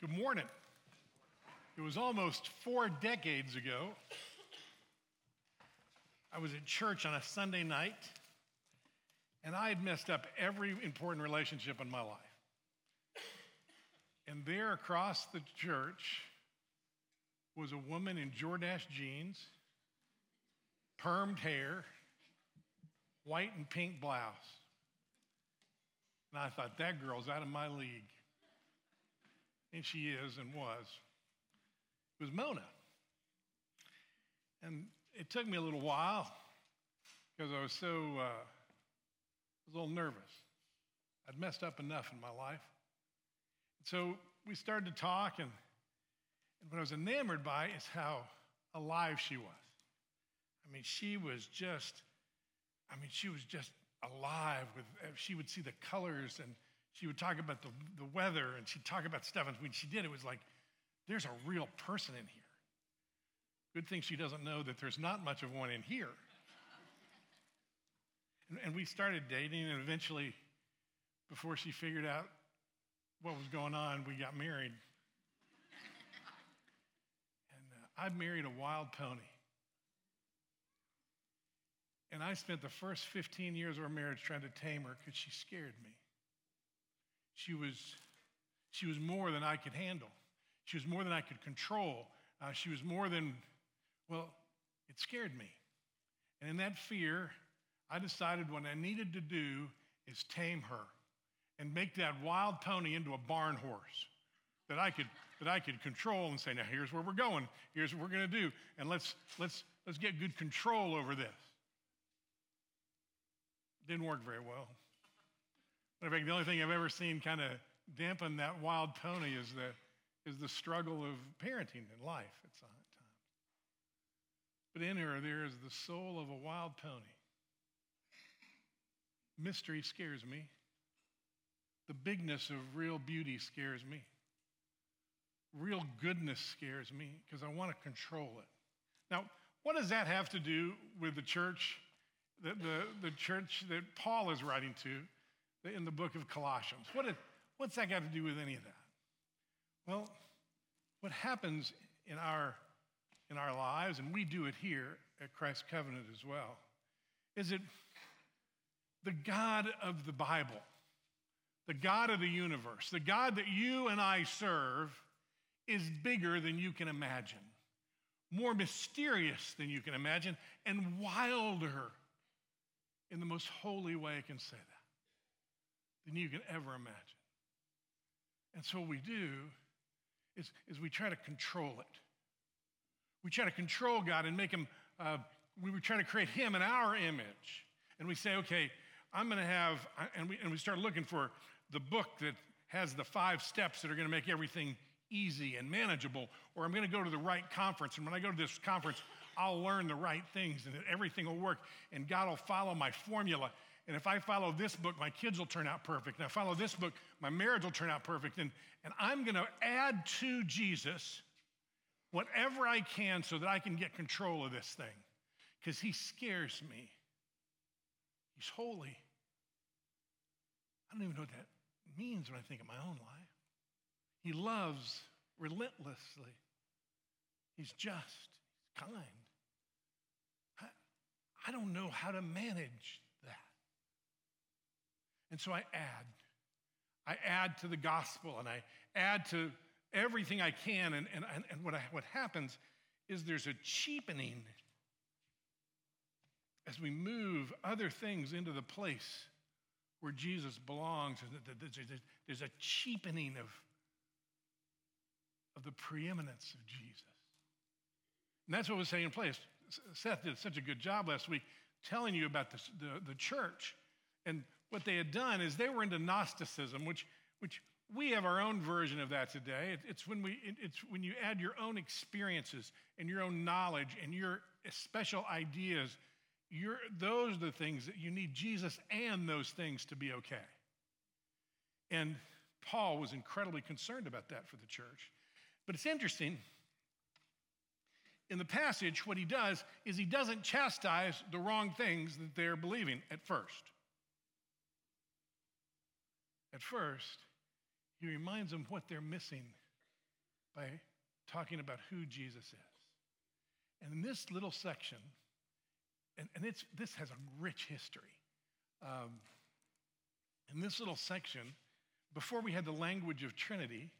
Good morning. It was almost four decades ago. I was at church on a Sunday night, and I had messed up every important relationship in my life. And there across the church was a woman in Jordache jeans, permed hair, white and pink blouse. And I thought, that girl's out of my league. And she is and was. It was Mona. And it took me a little while because I was so, uh, I was a little nervous. I'd messed up enough in my life. So we started to talk, and, and what I was enamored by is how alive she was. I mean, she was just, I mean, she was just alive with, she would see the colors and she would talk about the, the weather and she'd talk about stuff. And when she did, it was like, there's a real person in here. Good thing she doesn't know that there's not much of one in here. and, and we started dating, and eventually, before she figured out what was going on, we got married. and uh, I married a wild pony. And I spent the first 15 years of our marriage trying to tame her because she scared me. She was, she was more than I could handle. She was more than I could control. Uh, she was more than, well, it scared me. And in that fear, I decided what I needed to do is tame her and make that wild pony into a barn horse that I could that I could control and say, now here's where we're going, here's what we're going to do, and let's let's let's get good control over this. Didn't work very well. In fact, the only thing I've ever seen kind of dampen that wild pony is the, is the struggle of parenting in life at some times. But in her, there is the soul of a wild pony. Mystery scares me. The bigness of real beauty scares me. Real goodness scares me because I want to control it. Now, what does that have to do with the church the, the, the church that Paul is writing to in the book of Colossians. What did, what's that got to do with any of that? Well, what happens in our, in our lives, and we do it here at Christ Covenant as well, is that the God of the Bible, the God of the universe, the God that you and I serve is bigger than you can imagine, more mysterious than you can imagine, and wilder in the most holy way I can say that than you can ever imagine. And so what we do is, is we try to control it. We try to control God and make him, uh, we try to create him in our image. And we say, okay, I'm going to have, and we, and we start looking for the book that has the five steps that are going to make everything easy and manageable. Or I'm going to go to the right conference. And when I go to this conference, I'll learn the right things and everything will work and God will follow my formula. And if I follow this book, my kids will turn out perfect. And if I follow this book, my marriage will turn out perfect. And, and I'm going to add to Jesus whatever I can so that I can get control of this thing because he scares me. He's holy. I don't even know what that means when I think of my own life. He loves relentlessly. He's just, he's kind. I I don't know how to manage. And so I add. I add to the gospel and I add to everything I can. And, and, and what, I, what happens is there's a cheapening as we move other things into the place where Jesus belongs. There's a cheapening of, of the preeminence of Jesus. And that's what was taking place. Seth did such a good job last week telling you about this, the, the church. And what they had done is they were into Gnosticism, which, which we have our own version of that today. It, it's, when we, it, it's when you add your own experiences and your own knowledge and your special ideas. You're, those are the things that you need Jesus and those things to be okay. And Paul was incredibly concerned about that for the church. But it's interesting in the passage, what he does is he doesn't chastise the wrong things that they're believing at first. At first, he reminds them what they're missing by talking about who Jesus is. And in this little section, and, and it's, this has a rich history. Um, in this little section, before we had the language of Trinity,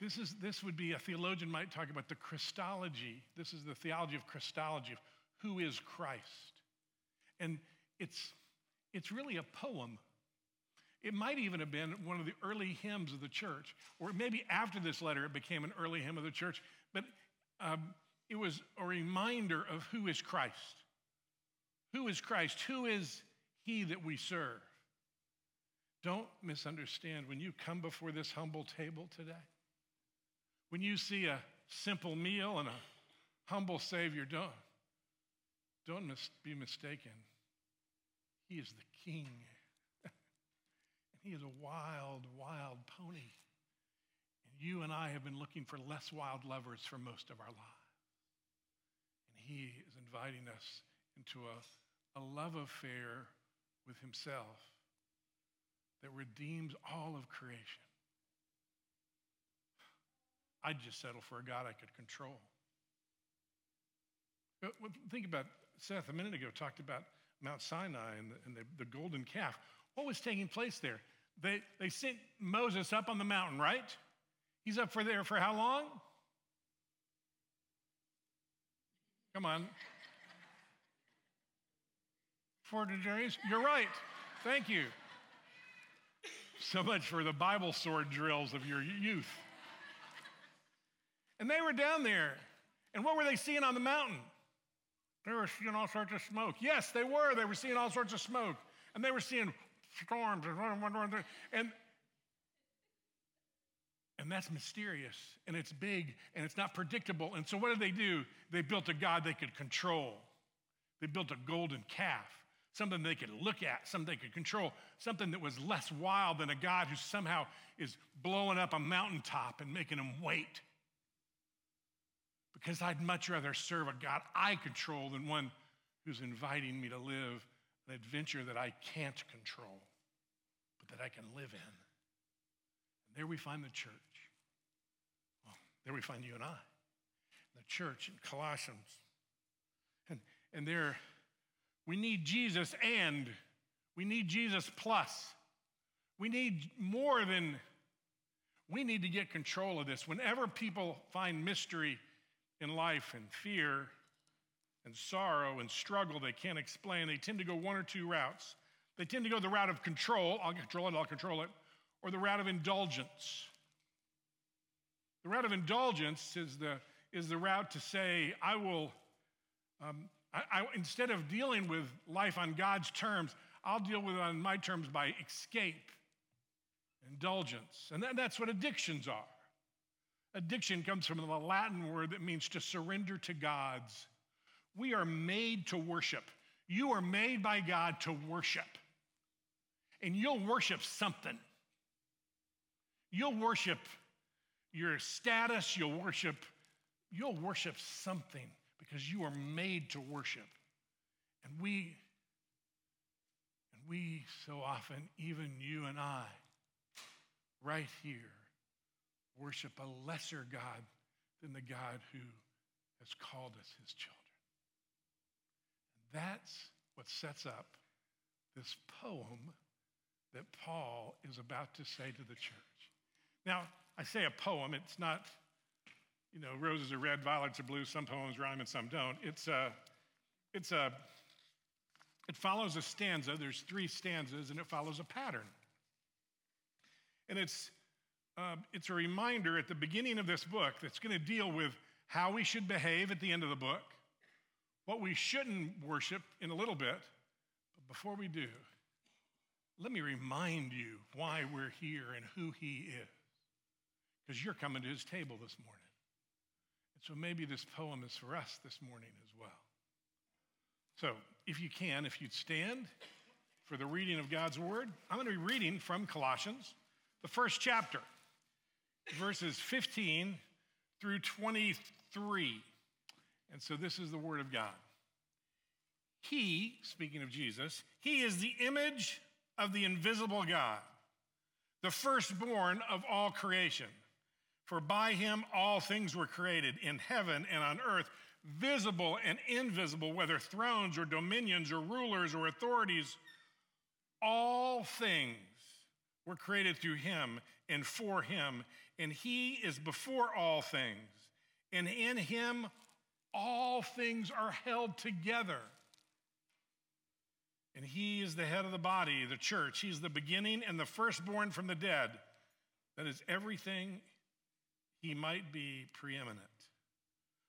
this, is, this would be a theologian might talk about the Christology. This is the theology of Christology, of who is Christ. And it's, it's really a poem. It might even have been one of the early hymns of the church, or maybe after this letter it became an early hymn of the church, but um, it was a reminder of who is Christ. Who is Christ? Who is he that we serve? Don't misunderstand when you come before this humble table today. When you see a simple meal and a humble Savior, don't, don't mis- be mistaken. He is the King. He is a wild, wild pony. And you and I have been looking for less wild lovers for most of our lives. And he is inviting us into a, a love affair with himself that redeems all of creation. I'd just settle for a God I could control. But think about Seth a minute ago talked about Mount Sinai and, the, and the, the golden calf. What was taking place there? They, they sent Moses up on the mountain, right? He's up for there for how long? Come on. 40 days? You're right. Thank you. So much for the Bible sword drills of your youth. And they were down there. And what were they seeing on the mountain? They were seeing all sorts of smoke. Yes, they were. They were seeing all sorts of smoke. And they were seeing storms and, and and that's mysterious and it's big and it's not predictable. And so what did they do? They built a God they could control. They built a golden calf, something they could look at, something they could control, something that was less wild than a God who somehow is blowing up a mountaintop and making them wait because I'd much rather serve a God I control than one who's inviting me to live an adventure that I can't control, but that I can live in. And there we find the church. Well, there we find you and I. The church in Colossians. And, and there, we need Jesus and we need Jesus plus. We need more than, we need to get control of this. Whenever people find mystery in life and fear and sorrow and struggle they can't explain, they tend to go one or two routes. They tend to go the route of control, I'll control it, I'll control it, or the route of indulgence. The route of indulgence is the, is the route to say, I will, um, I, I, instead of dealing with life on God's terms, I'll deal with it on my terms by escape, indulgence. And that, that's what addictions are. Addiction comes from the Latin word that means to surrender to God's. We are made to worship. You are made by God to worship. And you'll worship something. You'll worship your status, you'll worship you'll worship something because you are made to worship. And we and we so often even you and I right here worship a lesser God than the God who has called us his children. That's what sets up this poem that Paul is about to say to the church. Now, I say a poem, it's not, you know, roses are red, violets are blue, some poems rhyme and some don't. It's a, it's a, it follows a stanza. There's three stanzas, and it follows a pattern. And it's uh, it's a reminder at the beginning of this book that's going to deal with how we should behave at the end of the book, what we shouldn't worship in a little bit. But before we do, let me remind you why we're here and who He is. Because you're coming to His table this morning. And so maybe this poem is for us this morning as well. So, if you can, if you'd stand for the reading of God's Word, I'm going to be reading from Colossians, the first chapter verses 15 through 23. And so this is the word of God. He, speaking of Jesus, he is the image of the invisible God, the firstborn of all creation. For by him all things were created in heaven and on earth, visible and invisible, whether thrones or dominions or rulers or authorities. All things were created through him and for him, and he is before all things. And in him all things are held together. And he is the head of the body, the church. He's the beginning and the firstborn from the dead. That is everything he might be preeminent.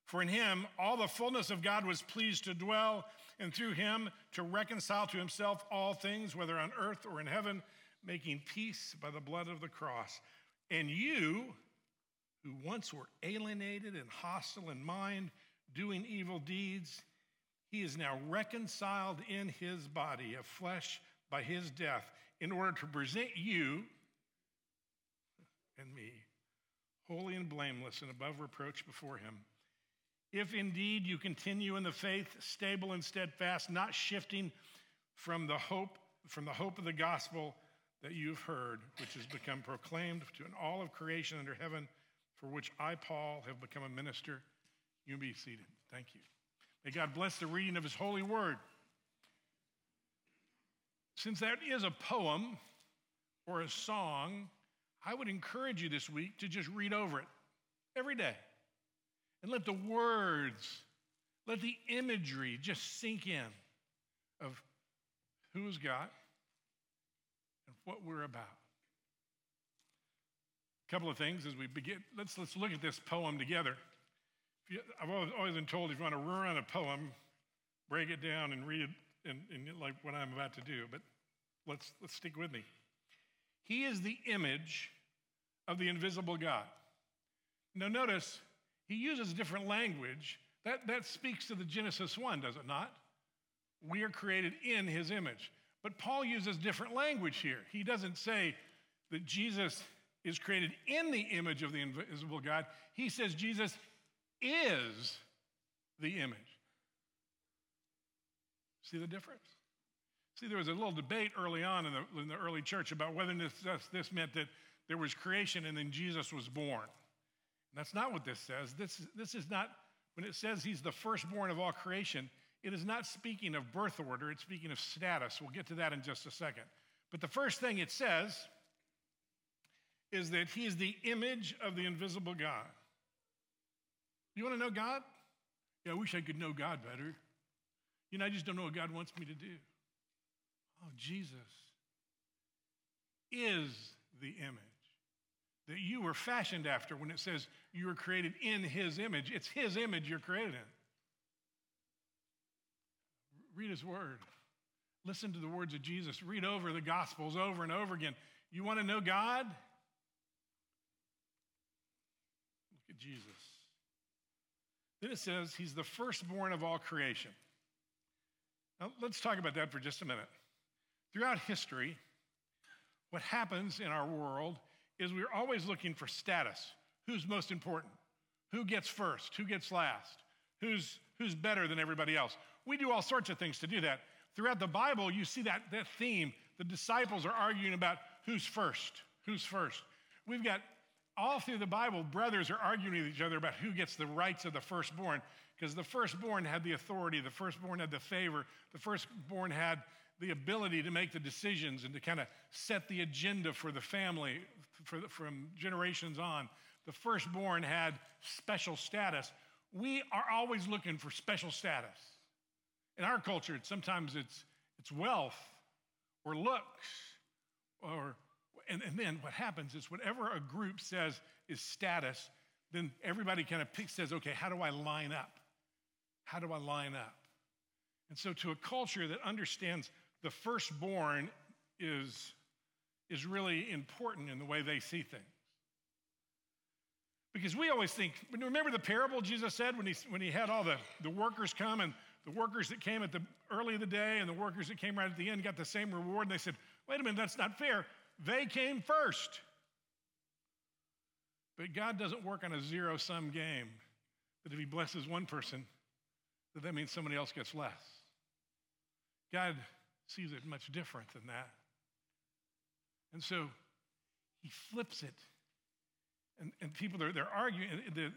For in him all the fullness of God was pleased to dwell, and through him to reconcile to himself all things, whether on earth or in heaven, making peace by the blood of the cross. And you, who once were alienated and hostile in mind, doing evil deeds, he is now reconciled in his body of flesh by his death, in order to present you and me holy and blameless and above reproach before him. If indeed you continue in the faith, stable and steadfast, not shifting from the hope from the hope of the gospel that you've heard, which has become proclaimed to all of creation under heaven, for which I, Paul, have become a minister. You be seated. Thank you. May God bless the reading of his holy word. Since that is a poem or a song, I would encourage you this week to just read over it every day and let the words, let the imagery just sink in of who's God and what we're about. A couple of things as we begin. Let's, let's look at this poem together. I've always, always, been told if you want to run a poem, break it down and read it in, in like what I'm about to do. But let's, let's stick with me. He is the image of the invisible God. Now, notice he uses different language. That, that speaks to the Genesis 1, does it not? We are created in his image. But Paul uses different language here. He doesn't say that Jesus is created in the image of the invisible God, he says Jesus is the image. See the difference? See, there was a little debate early on in the, in the early church about whether this, this meant that there was creation and then Jesus was born. And that's not what this says. This, this is not, when it says he's the firstborn of all creation, it is not speaking of birth order, it's speaking of status. We'll get to that in just a second. But the first thing it says is that he is the image of the invisible God. You want to know God? Yeah, I wish I could know God better. You know, I just don't know what God wants me to do. Oh, Jesus is the image that you were fashioned after when it says you were created in his image. It's his image you're created in. Read his word. Listen to the words of Jesus. Read over the Gospels over and over again. You want to know God? Look at Jesus. Then it says he's the firstborn of all creation. Now, let's talk about that for just a minute. Throughout history, what happens in our world is we're always looking for status. Who's most important? Who gets first? Who gets last? Who's, who's better than everybody else? We do all sorts of things to do that. Throughout the Bible, you see that, that theme. The disciples are arguing about who's first, who's first. We've got all through the Bible, brothers are arguing with each other about who gets the rights of the firstborn, because the firstborn had the authority, the firstborn had the favor, the firstborn had the ability to make the decisions and to kind of set the agenda for the family for, from generations on. The firstborn had special status. We are always looking for special status. In our culture, sometimes it's, it's wealth or looks or and, and then what happens is whatever a group says is status, then everybody kind of says, okay, how do I line up? How do I line up? And so, to a culture that understands the firstborn is, is really important in the way they see things. Because we always think, remember the parable Jesus said when he, when he had all the, the workers come and the workers that came at the early of the day and the workers that came right at the end got the same reward. And they said, wait a minute, that's not fair. They came first. But God doesn't work on a zero sum game. That if he blesses one person, that that means somebody else gets less. God sees it much different than that. And so he flips it. And, and people, they're, they're arguing.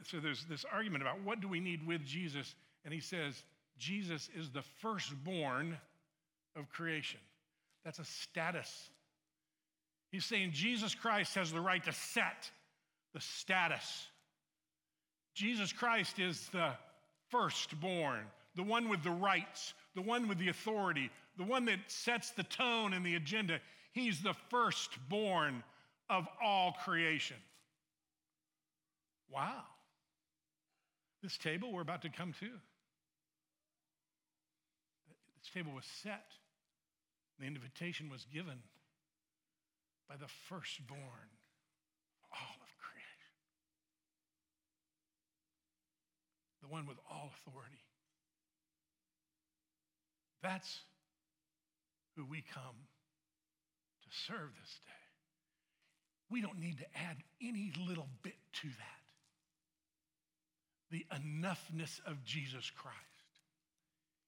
So there's this argument about what do we need with Jesus. And he says, Jesus is the firstborn of creation. That's a status. He's saying Jesus Christ has the right to set the status. Jesus Christ is the firstborn, the one with the rights, the one with the authority, the one that sets the tone and the agenda. He's the firstborn of all creation. Wow. This table we're about to come to, this table was set. The invitation was given by the firstborn of all of creation, the one with all authority. That's who we come to serve this day. We don't need to add any little bit to that. The enoughness of Jesus Christ.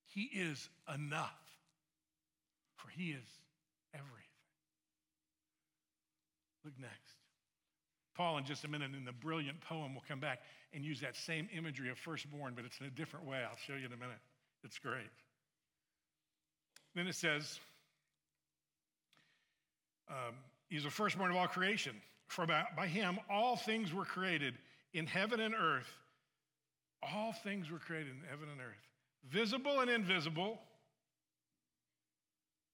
He is enough, for He is everything. Look next. Paul, in just a minute, in the brilliant poem, will come back and use that same imagery of firstborn, but it's in a different way. I'll show you in a minute. It's great. Then it says, um, He's the firstborn of all creation. For by, by him all things were created in heaven and earth. All things were created in heaven and earth, visible and invisible,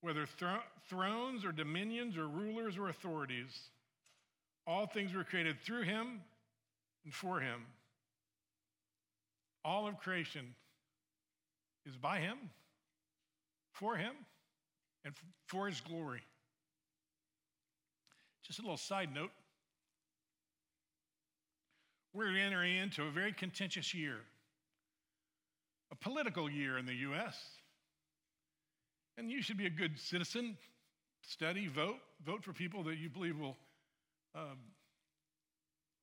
whether thro- thrones or dominions or rulers or authorities. All things were created through him and for him. All of creation is by him, for him, and for his glory. Just a little side note. We're entering into a very contentious year, a political year in the U.S. And you should be a good citizen, study, vote, vote for people that you believe will, um,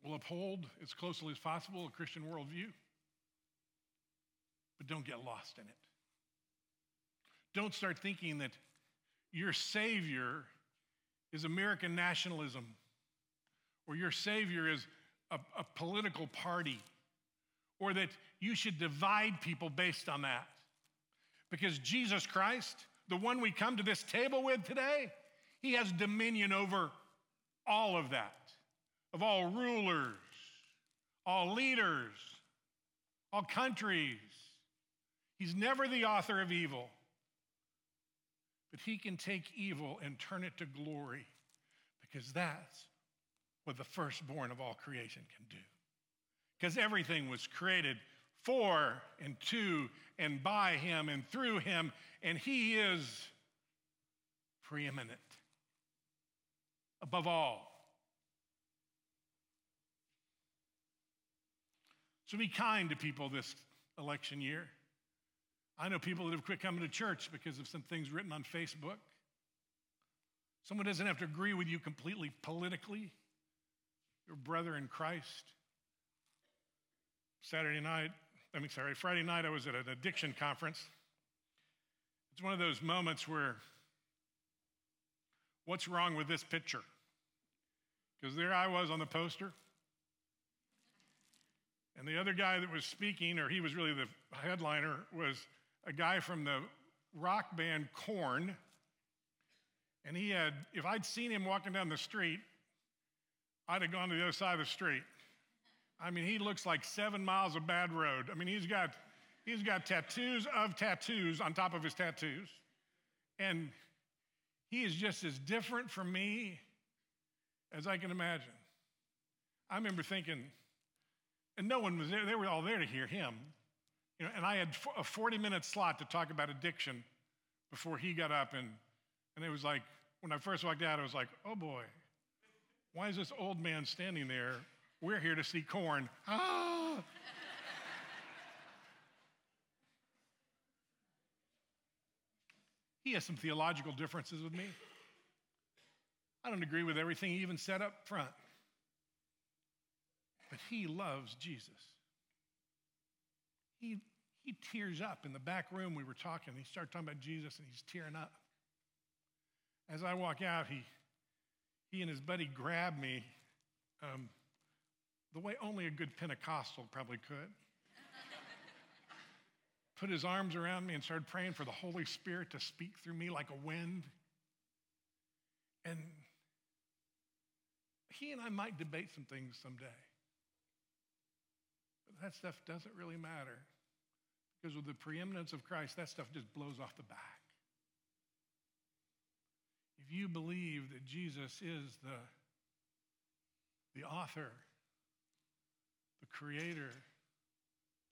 will uphold as closely as possible a Christian worldview. But don't get lost in it. Don't start thinking that your Savior is American nationalism, or your Savior is a, a political party, or that you should divide people based on that. Because Jesus Christ, the one we come to this table with today, he has dominion over all of that, of all rulers, all leaders, all countries. He's never the author of evil. But he can take evil and turn it to glory because that's what the firstborn of all creation can do. Because everything was created for and to and by him and through him, and he is preeminent above all. So be kind to people this election year. I know people that have quit coming to church because of some things written on Facebook. Someone doesn't have to agree with you completely politically. Your brother in Christ. Saturday night, I mean, sorry, Friday night, I was at an addiction conference. It's one of those moments where, what's wrong with this picture? Because there I was on the poster. And the other guy that was speaking, or he was really the headliner, was a guy from the rock band Korn. And he had, if I'd seen him walking down the street, I'd have gone to the other side of the street. I mean, he looks like seven miles of bad road. I mean, he's got, he's got tattoos of tattoos on top of his tattoos. And he is just as different from me as I can imagine. I remember thinking, and no one was there, they were all there to hear him. You know, and I had a 40 minute slot to talk about addiction before he got up. And, and it was like, when I first walked out, I was like, oh boy, why is this old man standing there? We're here to see Korn. Ah! He has some theological differences with me. I don't agree with everything he even said up front. But he loves Jesus. He, he tears up in the back room. We were talking. He started talking about Jesus and he's tearing up. As I walk out, he, he and his buddy grab me um, the way only a good Pentecostal probably could. Put his arms around me and started praying for the Holy Spirit to speak through me like a wind. And he and I might debate some things someday. But that stuff doesn't really matter. Because with the preeminence of Christ, that stuff just blows off the back. If you believe that Jesus is the, the author, the creator,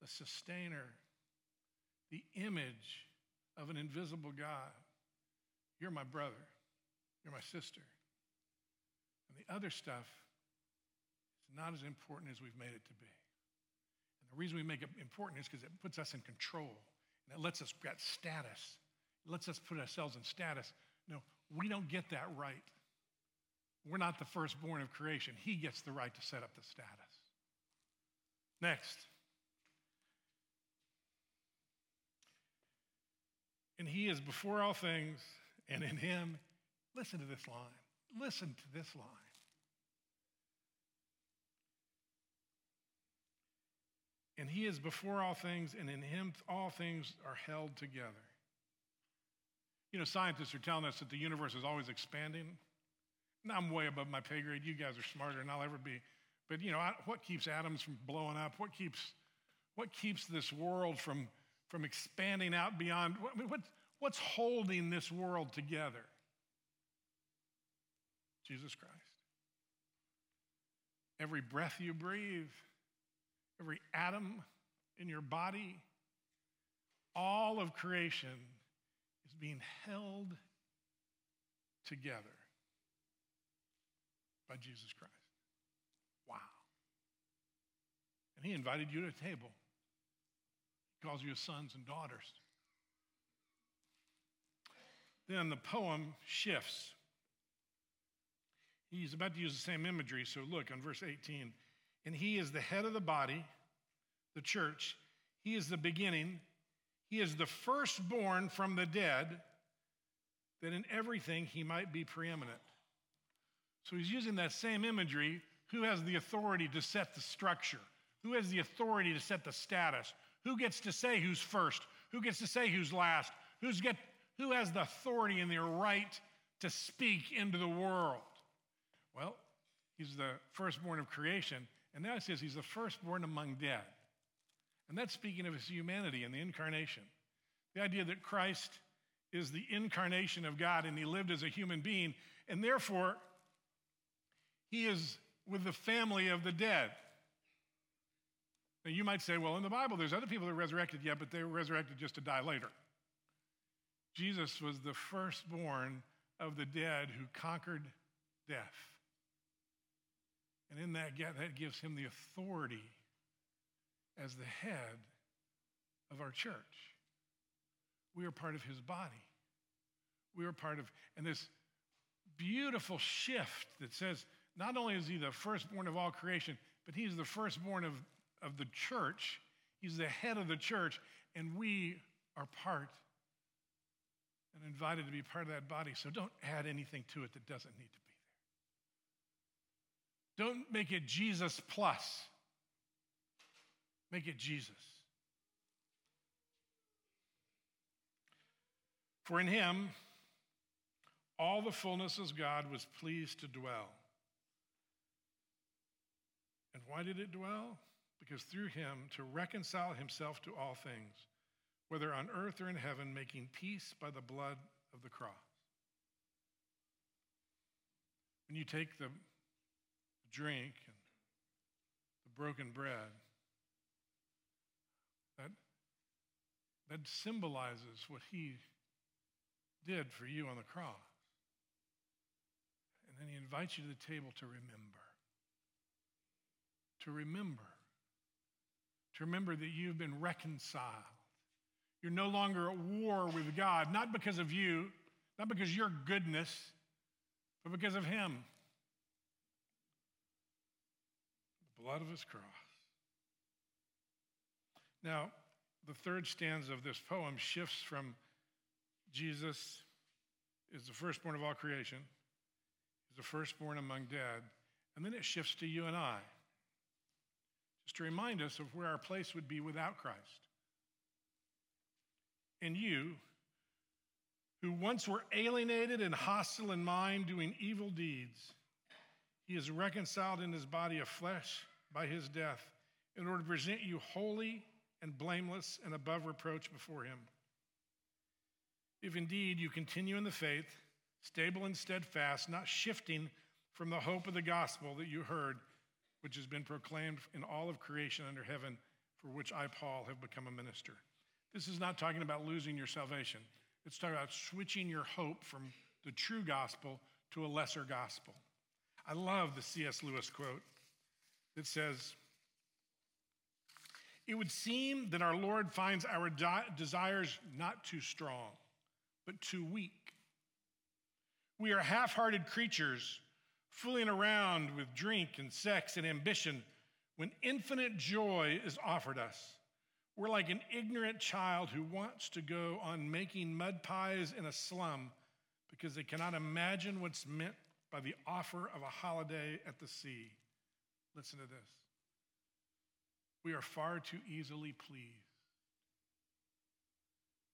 the sustainer, the image of an invisible God, you're my brother, you're my sister. And the other stuff is not as important as we've made it to be. And the reason we make it important is because it puts us in control and it lets us get status. It lets us put ourselves in status. No, we don't get that right. We're not the firstborn of creation. He gets the right to set up the status. Next. And he is before all things, and in him, listen to this line. Listen to this line. And he is before all things, and in him all things are held together. You know, scientists are telling us that the universe is always expanding. I'm way above my pay grade. You guys are smarter than I'll ever be. But you know, what keeps atoms from blowing up? What keeps, what keeps this world from, from expanding out beyond? What's holding this world together? Jesus Christ. Every breath you breathe, every atom in your body, all of creation is being held together by Jesus Christ. Wow. And he invited you to a table. He calls you his sons and daughters. Then the poem shifts. He's about to use the same imagery, so look on verse 18. And he is the head of the body, the church. He is the beginning. He is the firstborn from the dead, that in everything he might be preeminent. So he's using that same imagery. Who has the authority to set the structure? Who has the authority to set the status? Who gets to say who's first? Who gets to say who's last? Who's get, who has the authority and the right to speak into the world? Well, he's the firstborn of creation. And now it says he's the firstborn among dead. And that's speaking of his humanity and the incarnation. The idea that Christ is the incarnation of God and he lived as a human being, and therefore he is with the family of the dead. Now you might say, well, in the Bible, there's other people that are resurrected yet, but they were resurrected just to die later. Jesus was the firstborn of the dead who conquered death. And in that, that gives him the authority as the head of our church. We are part of his body. We are part of, and this beautiful shift that says not only is he the firstborn of all creation, but he's the firstborn of, of the church. He's the head of the church, and we are part and invited to be part of that body. So don't add anything to it that doesn't need to be there. Don't make it Jesus plus. Make it Jesus. For in him, all the fullness of God was pleased to dwell. And why did it dwell? Because through him to reconcile himself to all things, whether on earth or in heaven, making peace by the blood of the cross. When you take the drink and the broken bread, that, that symbolizes what he did for you on the cross. And then he invites you to the table to remember to remember. To remember that you've been reconciled. You're no longer at war with God, not because of you, not because of your goodness, but because of Him. The blood of His cross. Now, the third stanza of this poem shifts from Jesus is the firstborn of all creation, He's the firstborn among dead, and then it shifts to you and I. to remind us of where our place would be without Christ. And you, who once were alienated and hostile in mind, doing evil deeds, he is reconciled in his body of flesh by his death in order to present you holy and blameless and above reproach before him. If indeed you continue in the faith, stable and steadfast, not shifting from the hope of the gospel that you heard, which has been proclaimed in all of creation under heaven, for which I, Paul, have become a minister. This is not talking about losing your salvation, it's talking about switching your hope from the true gospel to a lesser gospel. I love the C.S. Lewis quote that says, It would seem that our Lord finds our desires not too strong, but too weak. We are half hearted creatures fooling around with drink and sex and ambition when infinite joy is offered us. We're like an ignorant child who wants to go on making mud pies in a slum because they cannot imagine what's meant by the offer of a holiday at the sea. Listen to this. We are far too easily pleased.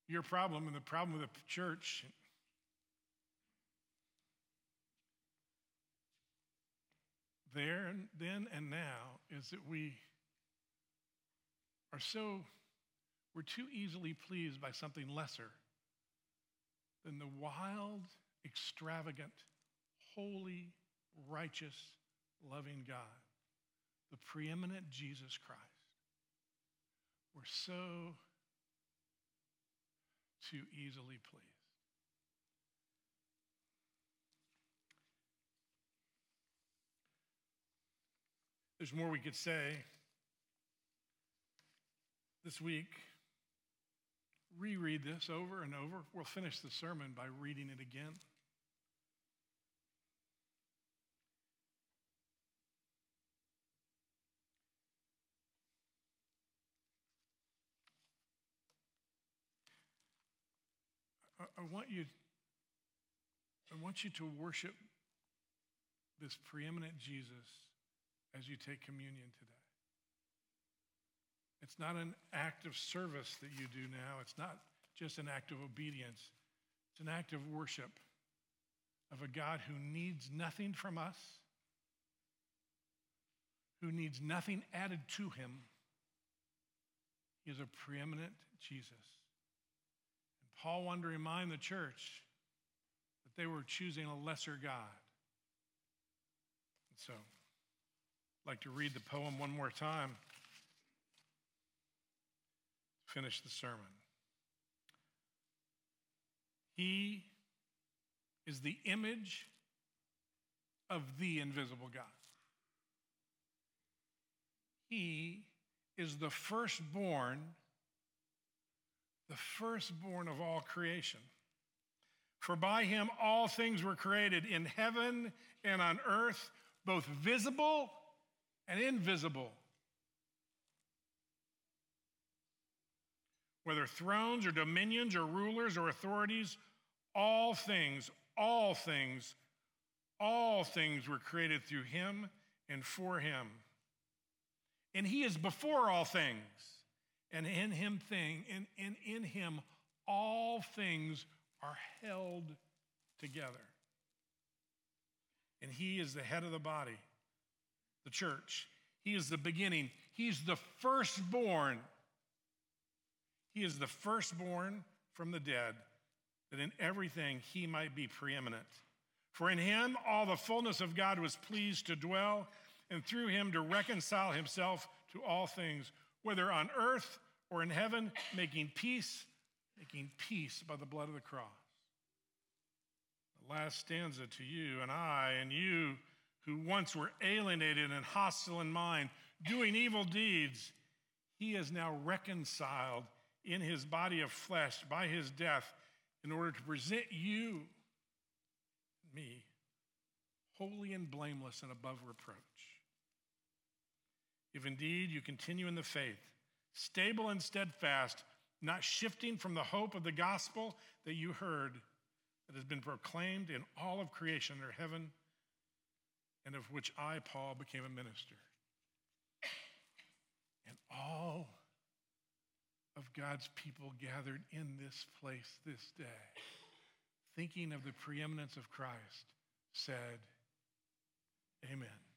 Your problem and the problem of the church there and then and now is that we are so, we're too easily pleased by something lesser than the wild, extravagant, holy, righteous, loving God, the preeminent Jesus Christ. We're so too easily pleased. There's more we could say. This week, reread this over and over. We'll finish the sermon by reading it again. I want you I want you to worship this preeminent Jesus as you take communion today. It's not an act of service that you do now. It's not just an act of obedience. It's an act of worship of a God who needs nothing from us, who needs nothing added to him. He is a preeminent Jesus. And Paul wanted to remind the church that they were choosing a lesser God. And so, I'd like to read the poem one more time finish the sermon. He is the image of the invisible God. He is the firstborn, the firstborn of all creation. For by him all things were created in heaven and on earth, both visible and invisible whether thrones or dominions or rulers or authorities, all things, all things, all things were created through him and for him. And he is before all things, and in him thing, and, and in him all things are held together. And he is the head of the body, the church. He is the beginning. He's the firstborn he is the firstborn from the dead, that in everything he might be preeminent. For in him all the fullness of God was pleased to dwell, and through him to reconcile himself to all things, whether on earth or in heaven, making peace, making peace by the blood of the cross. The last stanza to you and I, and you who once were alienated and hostile in mind, doing evil deeds, he is now reconciled in his body of flesh by his death in order to present you, me, holy and blameless and above reproach. If indeed you continue in the faith, stable and steadfast, not shifting from the hope of the gospel that you heard that has been proclaimed in all of creation under heaven, and of which I, Paul, became a minister. And all of God's people gathered in this place this day, thinking of the preeminence of Christ, said, Amen.